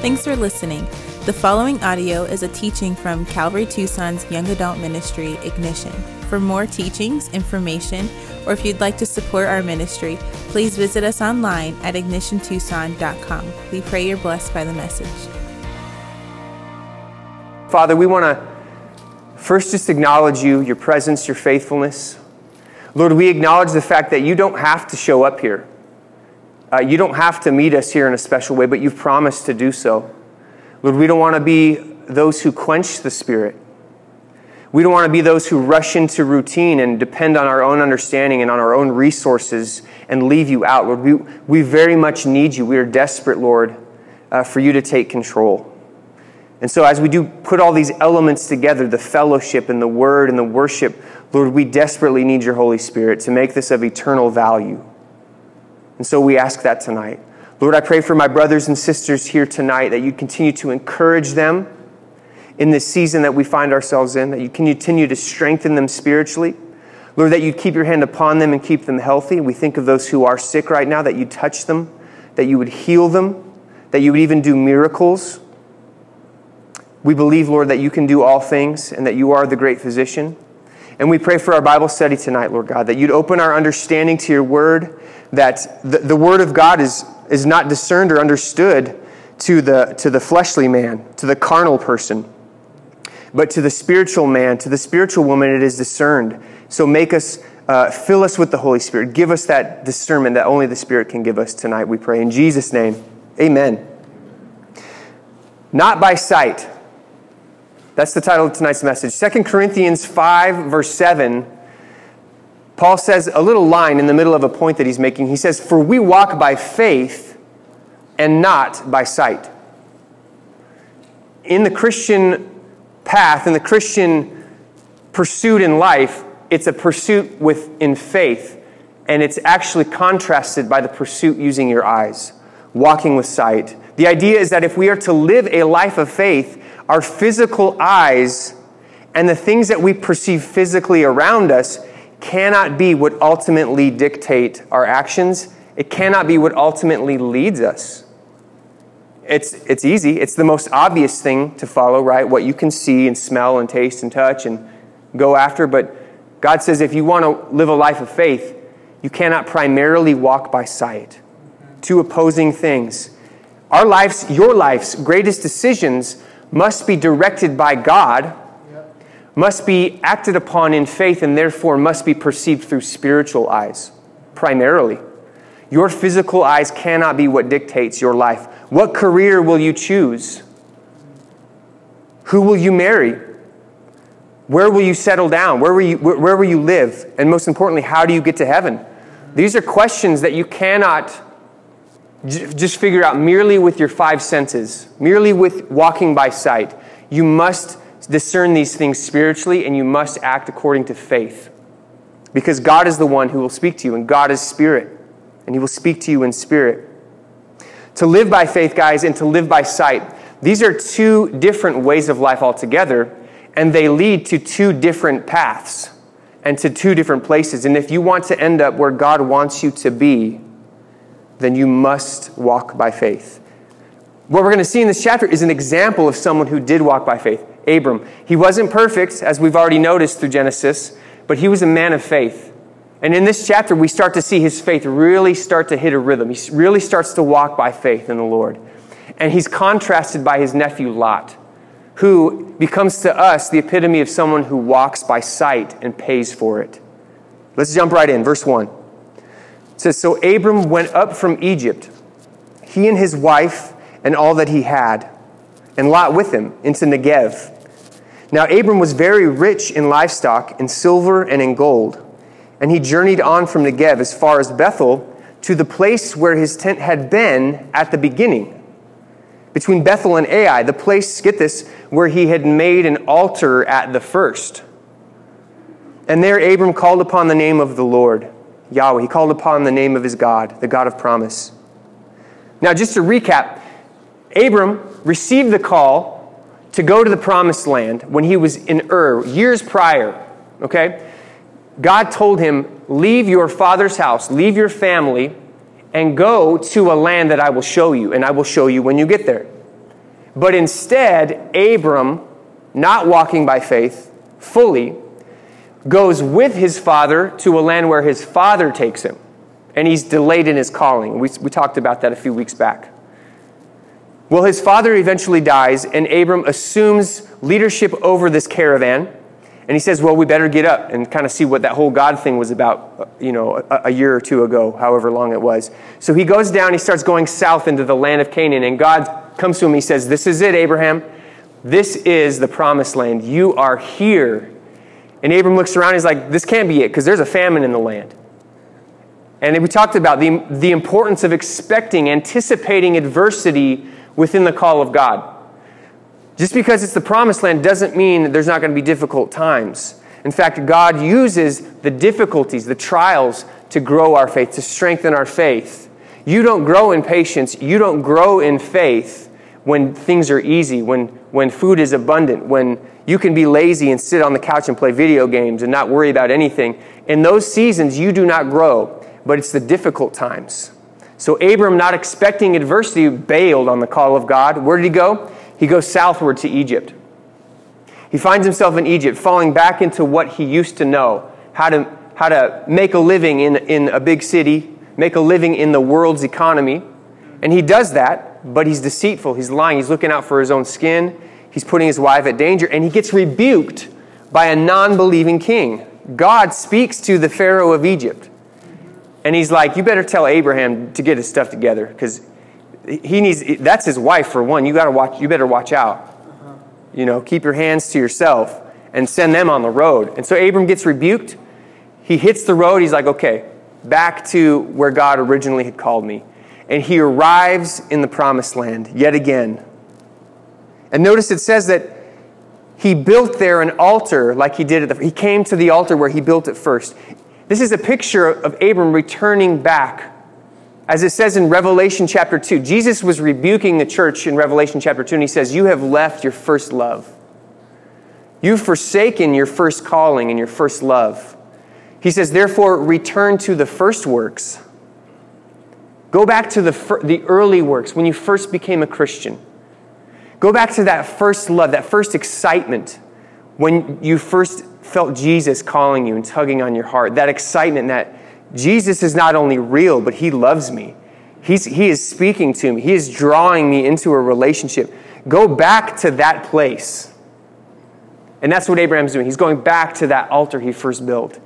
Thanks for listening. The following audio is a teaching from Calvary Tucson's Young Adult Ministry, Ignition. For more teachings, information, or if you'd like to support our ministry, please visit us online at ignitiontucson.com. We pray you're blessed by the message. Father, we want to first just acknowledge you, your presence, your faithfulness. Lord, we acknowledge the fact that you don't have to show up here. Uh, you don't have to meet us here in a special way, but you've promised to do so. Lord, we don't want to be those who quench the Spirit. We don't want to be those who rush into routine and depend on our own understanding and on our own resources and leave you out. Lord, we, we very much need you. We are desperate, Lord, uh, for you to take control. And so, as we do put all these elements together the fellowship and the word and the worship Lord, we desperately need your Holy Spirit to make this of eternal value. And so we ask that tonight. Lord, I pray for my brothers and sisters here tonight that you continue to encourage them in this season that we find ourselves in, that you continue to strengthen them spiritually. Lord, that you keep your hand upon them and keep them healthy. We think of those who are sick right now, that you touch them, that you would heal them, that you would even do miracles. We believe, Lord, that you can do all things and that you are the great physician. And we pray for our Bible study tonight, Lord God, that you'd open our understanding to your word, that the, the word of God is, is not discerned or understood to the, to the fleshly man, to the carnal person, but to the spiritual man, to the spiritual woman, it is discerned. So make us, uh, fill us with the Holy Spirit. Give us that discernment that only the Spirit can give us tonight, we pray. In Jesus' name, amen. Not by sight. That's the title of tonight's message. 2 Corinthians 5, verse 7. Paul says a little line in the middle of a point that he's making. He says, For we walk by faith and not by sight. In the Christian path, in the Christian pursuit in life, it's a pursuit with in faith, and it's actually contrasted by the pursuit using your eyes, walking with sight. The idea is that if we are to live a life of faith, our physical eyes and the things that we perceive physically around us cannot be what ultimately dictate our actions. It cannot be what ultimately leads us. It's, it's easy. It's the most obvious thing to follow, right? What you can see and smell and taste and touch and go after. But God says if you want to live a life of faith, you cannot primarily walk by sight. Two opposing things. Our life's, your life's greatest decisions must be directed by God, must be acted upon in faith, and therefore must be perceived through spiritual eyes, primarily. Your physical eyes cannot be what dictates your life. What career will you choose? Who will you marry? Where will you settle down? Where will you, where will you live? And most importantly, how do you get to heaven? These are questions that you cannot just figure out merely with your five senses, merely with walking by sight. You must discern these things spiritually and you must act according to faith. Because God is the one who will speak to you, and God is spirit, and He will speak to you in spirit. To live by faith, guys, and to live by sight, these are two different ways of life altogether, and they lead to two different paths and to two different places. And if you want to end up where God wants you to be, then you must walk by faith. What we're going to see in this chapter is an example of someone who did walk by faith Abram. He wasn't perfect, as we've already noticed through Genesis, but he was a man of faith. And in this chapter, we start to see his faith really start to hit a rhythm. He really starts to walk by faith in the Lord. And he's contrasted by his nephew Lot, who becomes to us the epitome of someone who walks by sight and pays for it. Let's jump right in. Verse 1. It says, So Abram went up from Egypt, he and his wife and all that he had, and Lot with him, into Negev. Now Abram was very rich in livestock, in silver, and in gold. And he journeyed on from Negev as far as Bethel to the place where his tent had been at the beginning, between Bethel and Ai, the place, get this, where he had made an altar at the first. And there Abram called upon the name of the Lord. Yahweh. He called upon the name of his God, the God of promise. Now, just to recap, Abram received the call to go to the promised land when he was in Ur years prior. Okay? God told him, Leave your father's house, leave your family, and go to a land that I will show you, and I will show you when you get there. But instead, Abram, not walking by faith fully, goes with his father to a land where his father takes him. And he's delayed in his calling. We, we talked about that a few weeks back. Well, his father eventually dies, and Abram assumes leadership over this caravan. And he says, Well, we better get up and kind of see what that whole God thing was about, uh, you know, a, a, year or two ago, however long it was. So he goes down, he starts going south into the land of Canaan, and God comes to him. He says, This is it, Abraham. This is the promised land. You are here. And Abram looks around, he's like, This can't be it, because there's a famine in the land. And we talked about the, the importance of expecting, anticipating adversity within the call of God. Just because it's the promised land doesn't mean there's not going to be difficult times. In fact, God uses the difficulties, the trials, to grow our faith, to strengthen our faith. You don't grow in patience, you don't grow in faith when things are easy, when, when food is abundant, when you can be lazy and sit on the couch and play video games and not worry about anything. In those seasons, you do not grow, but it's the difficult times. So Abram, not expecting adversity, bailed on the call of God. Where did he go? He goes southward to Egypt. He finds himself in Egypt, falling back into what he used to know how to, how to make a living in, in a big city, make a living in the world's economy. And he does that, but he's deceitful. He's lying. He's looking out for his own skin. He's putting his wife at danger, and he gets rebuked by a non believing king. God speaks to the Pharaoh of Egypt. And he's like, You better tell Abraham to get his stuff together because he needs, that's his wife for one. You got to watch, you better watch out. Uh-huh. You know, keep your hands to yourself and send them on the road. And so Abram gets rebuked. He hits the road. He's like, Okay, back to where God originally had called me. And he arrives in the promised land yet again. And notice it says that he built there an altar like he did at the, he came to the altar where he built it first. This is a picture of Abram returning back. As it says in Revelation chapter 2, Jesus was rebuking the church in Revelation chapter 2, and he says, You have left your first love. You've forsaken your first calling and your first love. He says, Therefore, return to the first works. Go back to the, fir- the early works when you first became a Christian. Go back to that first love, that first excitement when you first felt Jesus calling you and tugging on your heart, that excitement that Jesus is not only real, but He loves me. He's, he is speaking to me, He is drawing me into a relationship. Go back to that place. And that's what Abraham's doing. He's going back to that altar he first built,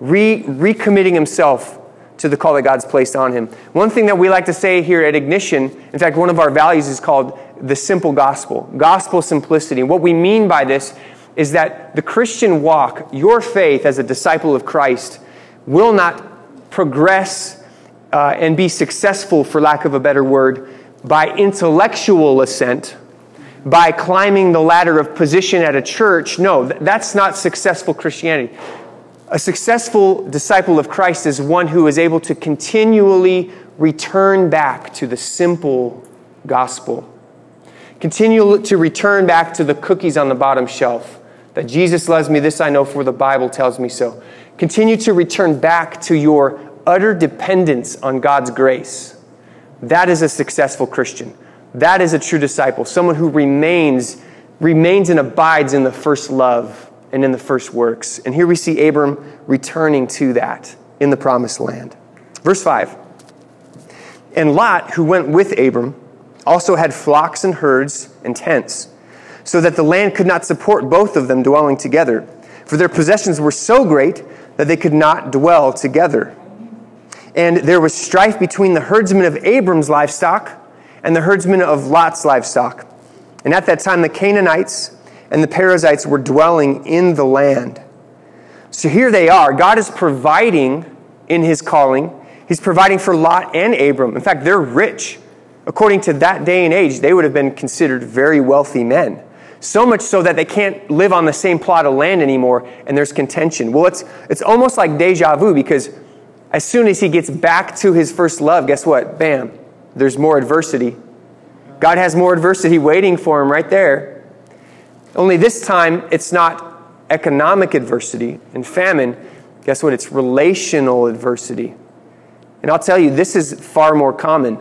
Re, recommitting himself to the call that God's placed on him. One thing that we like to say here at Ignition, in fact, one of our values is called the simple gospel, gospel simplicity. What we mean by this is that the Christian walk, your faith as a disciple of Christ, will not progress uh, and be successful, for lack of a better word, by intellectual ascent, by climbing the ladder of position at a church. No, that's not successful Christianity. A successful disciple of Christ is one who is able to continually return back to the simple gospel. Continue to return back to the cookies on the bottom shelf that Jesus loves me, this I know, for the Bible tells me so. Continue to return back to your utter dependence on God's grace. That is a successful Christian. That is a true disciple, someone who remains, remains and abides in the first love and in the first works. And here we see Abram returning to that in the promised land. Verse 5 And Lot, who went with Abram, also had flocks and herds and tents so that the land could not support both of them dwelling together. For their possessions were so great that they could not dwell together. And there was strife between the herdsmen of Abram's livestock and the herdsmen of Lot's livestock. And at that time, the Canaanites and the Perizzites were dwelling in the land. So here they are. God is providing in his calling. He's providing for Lot and Abram. In fact, they're rich. According to that day and age, they would have been considered very wealthy men. So much so that they can't live on the same plot of land anymore, and there's contention. Well, it's, it's almost like deja vu because as soon as he gets back to his first love, guess what? Bam, there's more adversity. God has more adversity waiting for him right there. Only this time, it's not economic adversity and famine. Guess what? It's relational adversity. And I'll tell you, this is far more common.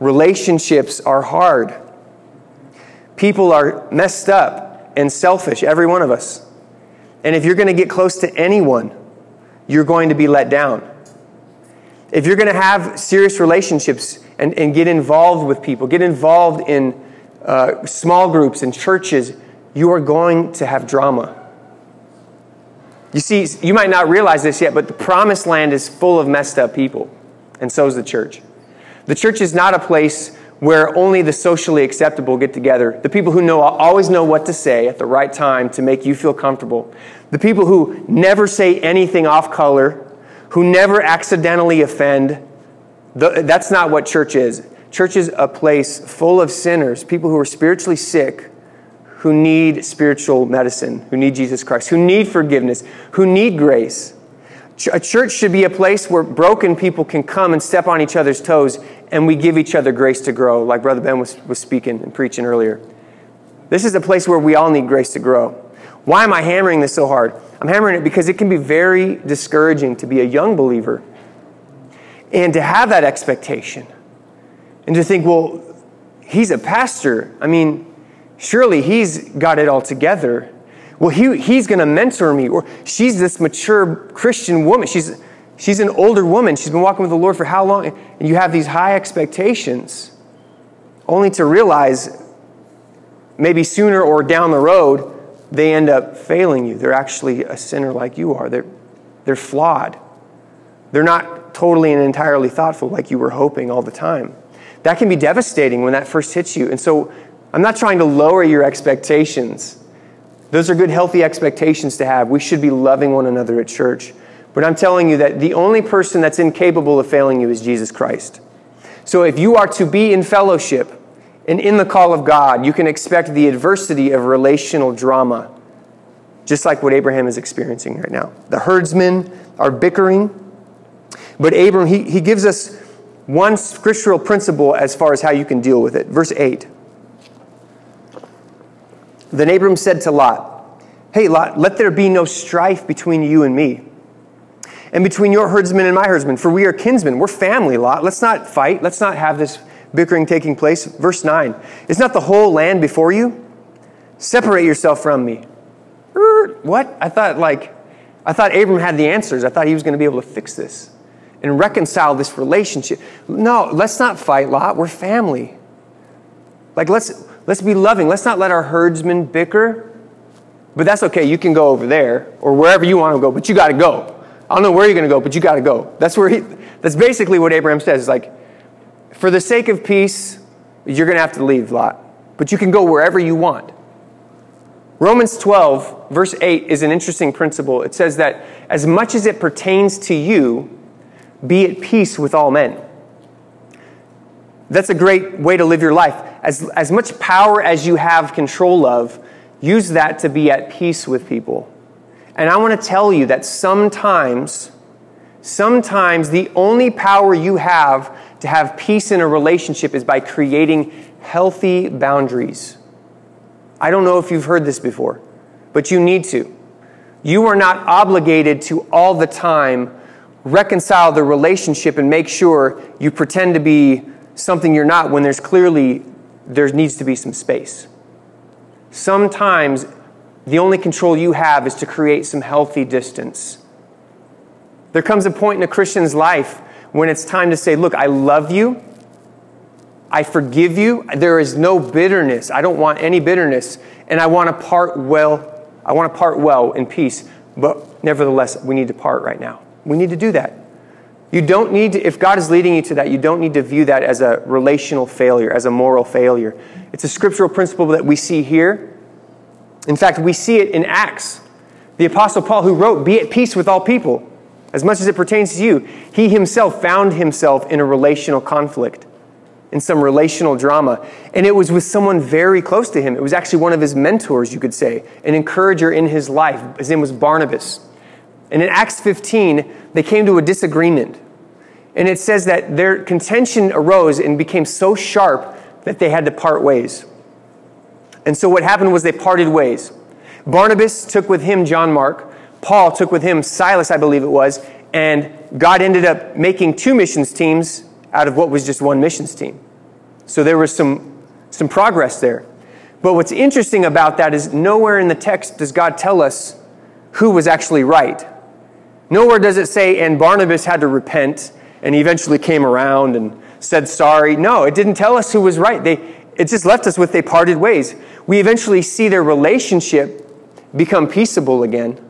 Relationships are hard. People are messed up and selfish, every one of us. And if you're going to get close to anyone, you're going to be let down. If you're going to have serious relationships and, and get involved with people, get involved in uh, small groups and churches, you are going to have drama. You see, you might not realize this yet, but the promised land is full of messed up people, and so is the church. The church is not a place where only the socially acceptable get together. The people who know always know what to say at the right time to make you feel comfortable. The people who never say anything off color, who never accidentally offend. That's not what church is. Church is a place full of sinners, people who are spiritually sick, who need spiritual medicine, who need Jesus Christ, who need forgiveness, who need grace. A church should be a place where broken people can come and step on each other's toes and we give each other grace to grow, like Brother Ben was, was speaking and preaching earlier. This is a place where we all need grace to grow. Why am I hammering this so hard? I'm hammering it because it can be very discouraging to be a young believer and to have that expectation and to think, well, he's a pastor. I mean, surely he's got it all together. Well, he, he's going to mentor me. Or she's this mature Christian woman. She's, she's an older woman. She's been walking with the Lord for how long? And you have these high expectations, only to realize maybe sooner or down the road, they end up failing you. They're actually a sinner like you are. They're, they're flawed. They're not totally and entirely thoughtful like you were hoping all the time. That can be devastating when that first hits you. And so I'm not trying to lower your expectations. Those are good, healthy expectations to have. We should be loving one another at church. But I'm telling you that the only person that's incapable of failing you is Jesus Christ. So if you are to be in fellowship and in the call of God, you can expect the adversity of relational drama, just like what Abraham is experiencing right now. The herdsmen are bickering, but Abram, he, he gives us one scriptural principle as far as how you can deal with it. Verse 8. Then Abram said to Lot, Hey, Lot, let there be no strife between you and me, and between your herdsmen and my herdsmen, for we are kinsmen. We're family, Lot. Let's not fight. Let's not have this bickering taking place. Verse 9 Is not the whole land before you? Separate yourself from me. What? I thought, like, I thought Abram had the answers. I thought he was going to be able to fix this and reconcile this relationship. No, let's not fight, Lot. We're family. Like, let's, let's be loving. Let's not let our herdsmen bicker. But that's okay. You can go over there or wherever you want to go, but you got to go. I don't know where you're going to go, but you got to go. That's where he, that's basically what Abraham says. It's like, for the sake of peace, you're going to have to leave, Lot. But you can go wherever you want. Romans 12, verse 8, is an interesting principle. It says that as much as it pertains to you, be at peace with all men. That's a great way to live your life. As, as much power as you have control of, use that to be at peace with people. And I want to tell you that sometimes, sometimes the only power you have to have peace in a relationship is by creating healthy boundaries. I don't know if you've heard this before, but you need to. You are not obligated to all the time reconcile the relationship and make sure you pretend to be something you're not when there's clearly there needs to be some space. Sometimes the only control you have is to create some healthy distance. There comes a point in a Christian's life when it's time to say, Look, I love you. I forgive you. There is no bitterness. I don't want any bitterness. And I want to part well. I want to part well in peace. But nevertheless, we need to part right now. We need to do that. You don't need to, if God is leading you to that, you don't need to view that as a relational failure, as a moral failure. It's a scriptural principle that we see here. In fact, we see it in Acts. The Apostle Paul, who wrote, Be at peace with all people, as much as it pertains to you, he himself found himself in a relational conflict, in some relational drama. And it was with someone very close to him. It was actually one of his mentors, you could say, an encourager in his life. His name was Barnabas. And in Acts 15, they came to a disagreement. And it says that their contention arose and became so sharp that they had to part ways. And so what happened was they parted ways. Barnabas took with him John Mark, Paul took with him Silas, I believe it was, and God ended up making two missions teams out of what was just one missions team. So there was some, some progress there. But what's interesting about that is nowhere in the text does God tell us who was actually right. Nowhere does it say, and Barnabas had to repent, and he eventually came around and said sorry. No, it didn't tell us who was right. They, it just left us with they parted ways. We eventually see their relationship become peaceable again,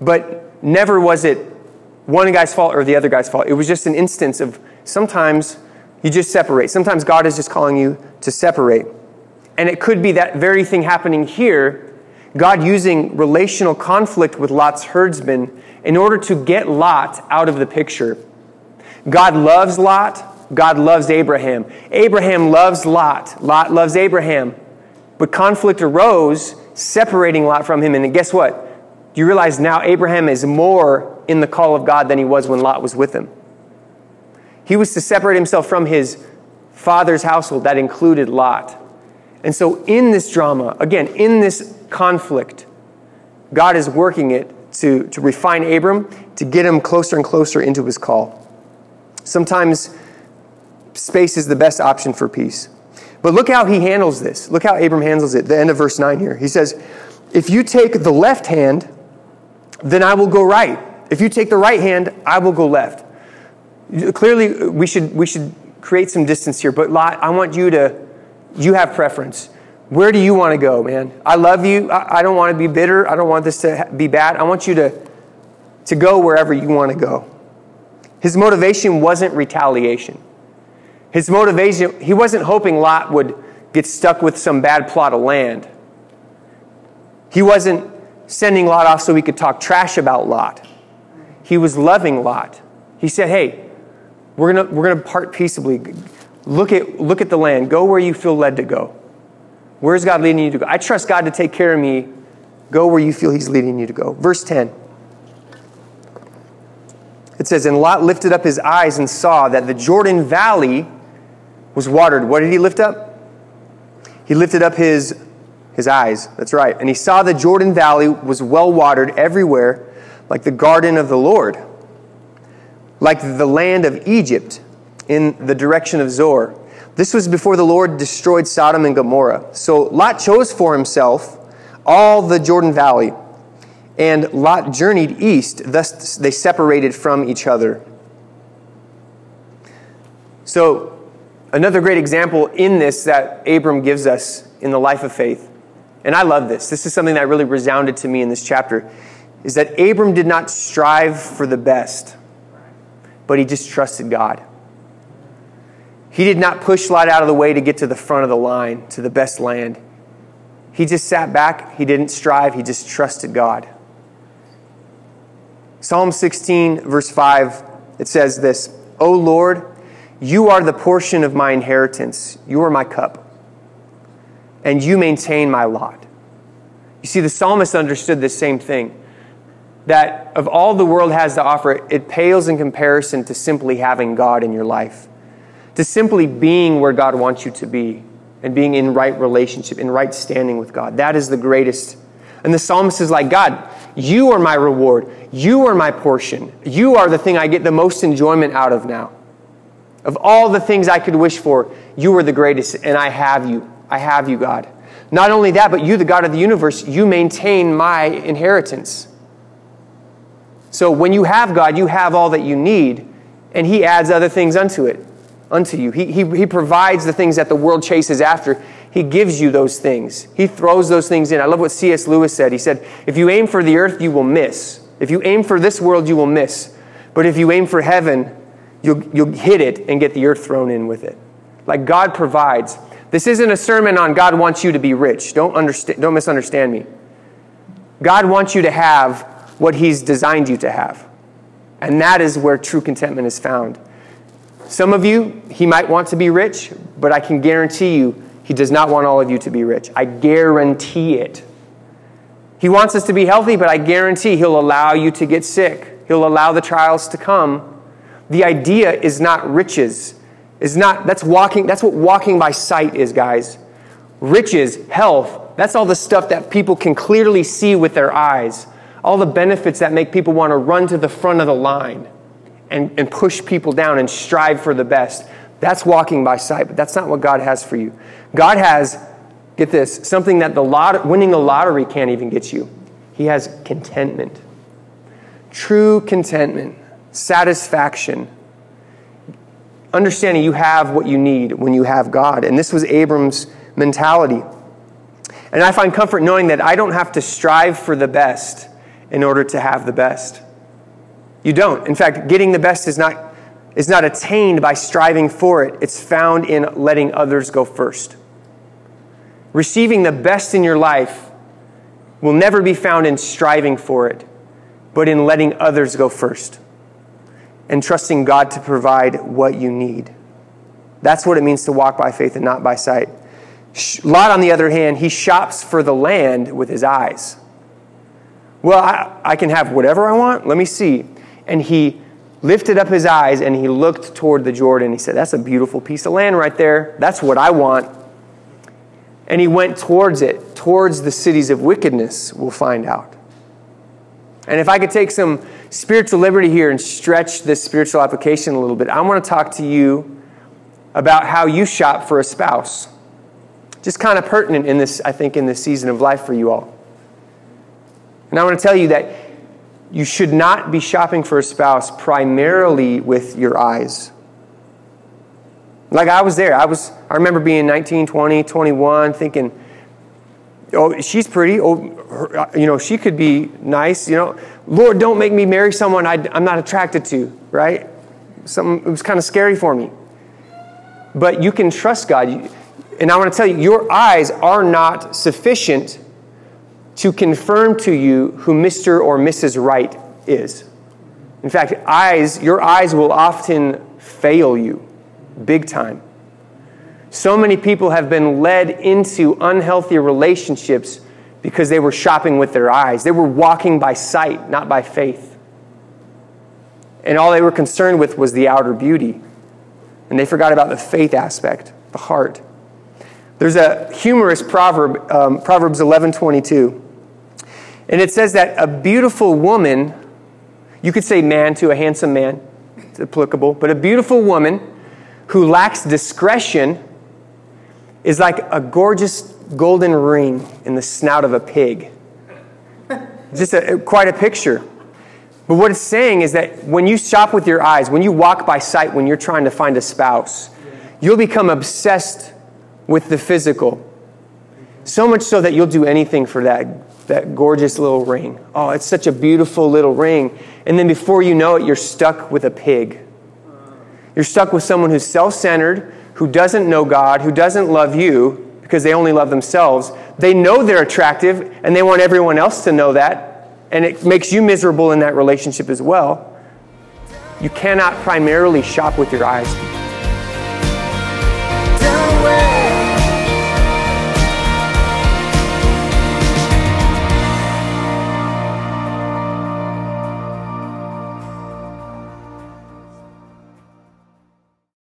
but never was it one guy's fault or the other guy's fault. It was just an instance of sometimes you just separate. Sometimes God is just calling you to separate. And it could be that very thing happening here, God using relational conflict with Lot's herdsmen in order to get Lot out of the picture. God loves Lot. God loves Abraham. Abraham loves Lot. Lot loves Abraham. But conflict arose, separating Lot from him. And guess what? You realize now Abraham is more in the call of God than he was when Lot was with him. He was to separate himself from his father's household that included Lot. And so, in this drama, again, in this conflict, God is working it to, to refine Abram, to get him closer and closer into his call. Sometimes space is the best option for peace. But look how he handles this. Look how Abram handles it. The end of verse 9 here. He says, If you take the left hand, then I will go right. If you take the right hand, I will go left. Clearly, we should, we should create some distance here, but Lot, I want you to, you have preference. Where do you want to go, man? I love you. I, I don't want to be bitter. I don't want this to be bad. I want you to, to go wherever you want to go. His motivation wasn't retaliation. His motivation, he wasn't hoping Lot would get stuck with some bad plot of land. He wasn't sending Lot off so he could talk trash about Lot. He was loving Lot. He said, Hey, we're going we're gonna part peaceably. Look at, look at the land. Go where you feel led to go. Where's God leading you to go? I trust God to take care of me. Go where you feel He's leading you to go. Verse 10. It says, And Lot lifted up his eyes and saw that the Jordan Valley was watered. What did he lift up? He lifted up his, his eyes. That's right. And he saw the Jordan Valley was well watered everywhere, like the garden of the Lord, like the land of Egypt in the direction of Zoar. This was before the Lord destroyed Sodom and Gomorrah. So Lot chose for himself all the Jordan Valley, and Lot journeyed east. Thus they separated from each other. So Another great example in this that Abram gives us in the life of faith, and I love this, this is something that really resounded to me in this chapter, is that Abram did not strive for the best, but he just trusted God. He did not push Lot out of the way to get to the front of the line, to the best land. He just sat back, he didn't strive, he just trusted God. Psalm 16, verse 5, it says this O Lord, you are the portion of my inheritance. You are my cup. And you maintain my lot. You see, the psalmist understood this same thing that of all the world has to offer, it pales in comparison to simply having God in your life, to simply being where God wants you to be and being in right relationship, in right standing with God. That is the greatest. And the psalmist is like, God, you are my reward. You are my portion. You are the thing I get the most enjoyment out of now. Of all the things I could wish for, you are the greatest, and I have you. I have you, God. Not only that, but you, the God of the universe, you maintain my inheritance. So when you have God, you have all that you need, and He adds other things unto it, unto you. He, he, he provides the things that the world chases after. He gives you those things. He throws those things in. I love what C.S. Lewis said. He said, If you aim for the earth, you will miss. If you aim for this world, you will miss. But if you aim for heaven, you'll, you'll hit it and get the earth thrown in with it. Like God provides. This isn't a sermon on God wants you to be rich. Don't, understand, don't misunderstand me. God wants you to have what He's designed you to have. And that is where true contentment is found. Some of you, He might want to be rich, but I can guarantee you, He does not want all of you to be rich. I guarantee it. He wants us to be healthy, but I guarantee He'll allow you to get sick. He'll allow the trials to come the idea is not riches. Is not that's walking that's what walking by sight is, guys. Riches, health, that's all the stuff that people can clearly see with their eyes. All the benefits that make people want to run to the front of the line and, and push people down and strive for the best. That's walking by sight, but that's not what God has for you. God has Get this something that the lot, winning the lottery can't even get you. He has contentment. True contentment, satisfaction, understanding you have what you need when you have God. And this was Abram's mentality. And I find comfort knowing that I don't have to strive for the best in order to have the best. You don't. In fact, getting the best is not, is not attained by striving for it, it's found in letting others go first. Receiving the best in your life will never be found in striving for it, but in letting others go first and trusting God to provide what you need. That's what it means to walk by faith and not by sight. Lot, on the other hand, he shops for the land with his eyes. Well, I, I can have whatever I want. Let me see. And he lifted up his eyes and he looked toward the Jordan. He said, That's a beautiful piece of land right there. That's what I want. And he went towards it, towards the cities of wickedness, we'll find out. And if I could take some spiritual liberty here and stretch this spiritual application a little bit, I want to talk to you about how you shop for a spouse. Just kind of pertinent in this, I think, in this season of life for you all. And I want to tell you that you should not be shopping for a spouse primarily with your eyes. Like I was there. I was I remember being 19, 20, 21 thinking oh she's pretty. Oh her, uh, you know, she could be nice, you know. Lord, don't make me marry someone I'm not attracted to, right? Something, it was kind of scary for me. But you can trust God. And I want to tell you, your eyes are not sufficient to confirm to you who Mr. or Mrs. Right is. In fact, eyes, your eyes will often fail you big time. So many people have been led into unhealthy relationships because they were shopping with their eyes. They were walking by sight, not by faith. And all they were concerned with was the outer beauty. And they forgot about the faith aspect, the heart. There's a humorous proverb, um, Proverbs 11:22. And it says that a beautiful woman, you could say man to a handsome man, it's applicable, but a beautiful woman who lacks discretion is like a gorgeous golden ring in the snout of a pig. Just a, quite a picture. But what it's saying is that when you shop with your eyes, when you walk by sight, when you're trying to find a spouse, you'll become obsessed with the physical. So much so that you'll do anything for that, that gorgeous little ring. Oh, it's such a beautiful little ring. And then before you know it, you're stuck with a pig. You're stuck with someone who's self centered, who doesn't know God, who doesn't love you because they only love themselves. They know they're attractive and they want everyone else to know that. And it makes you miserable in that relationship as well. You cannot primarily shop with your eyes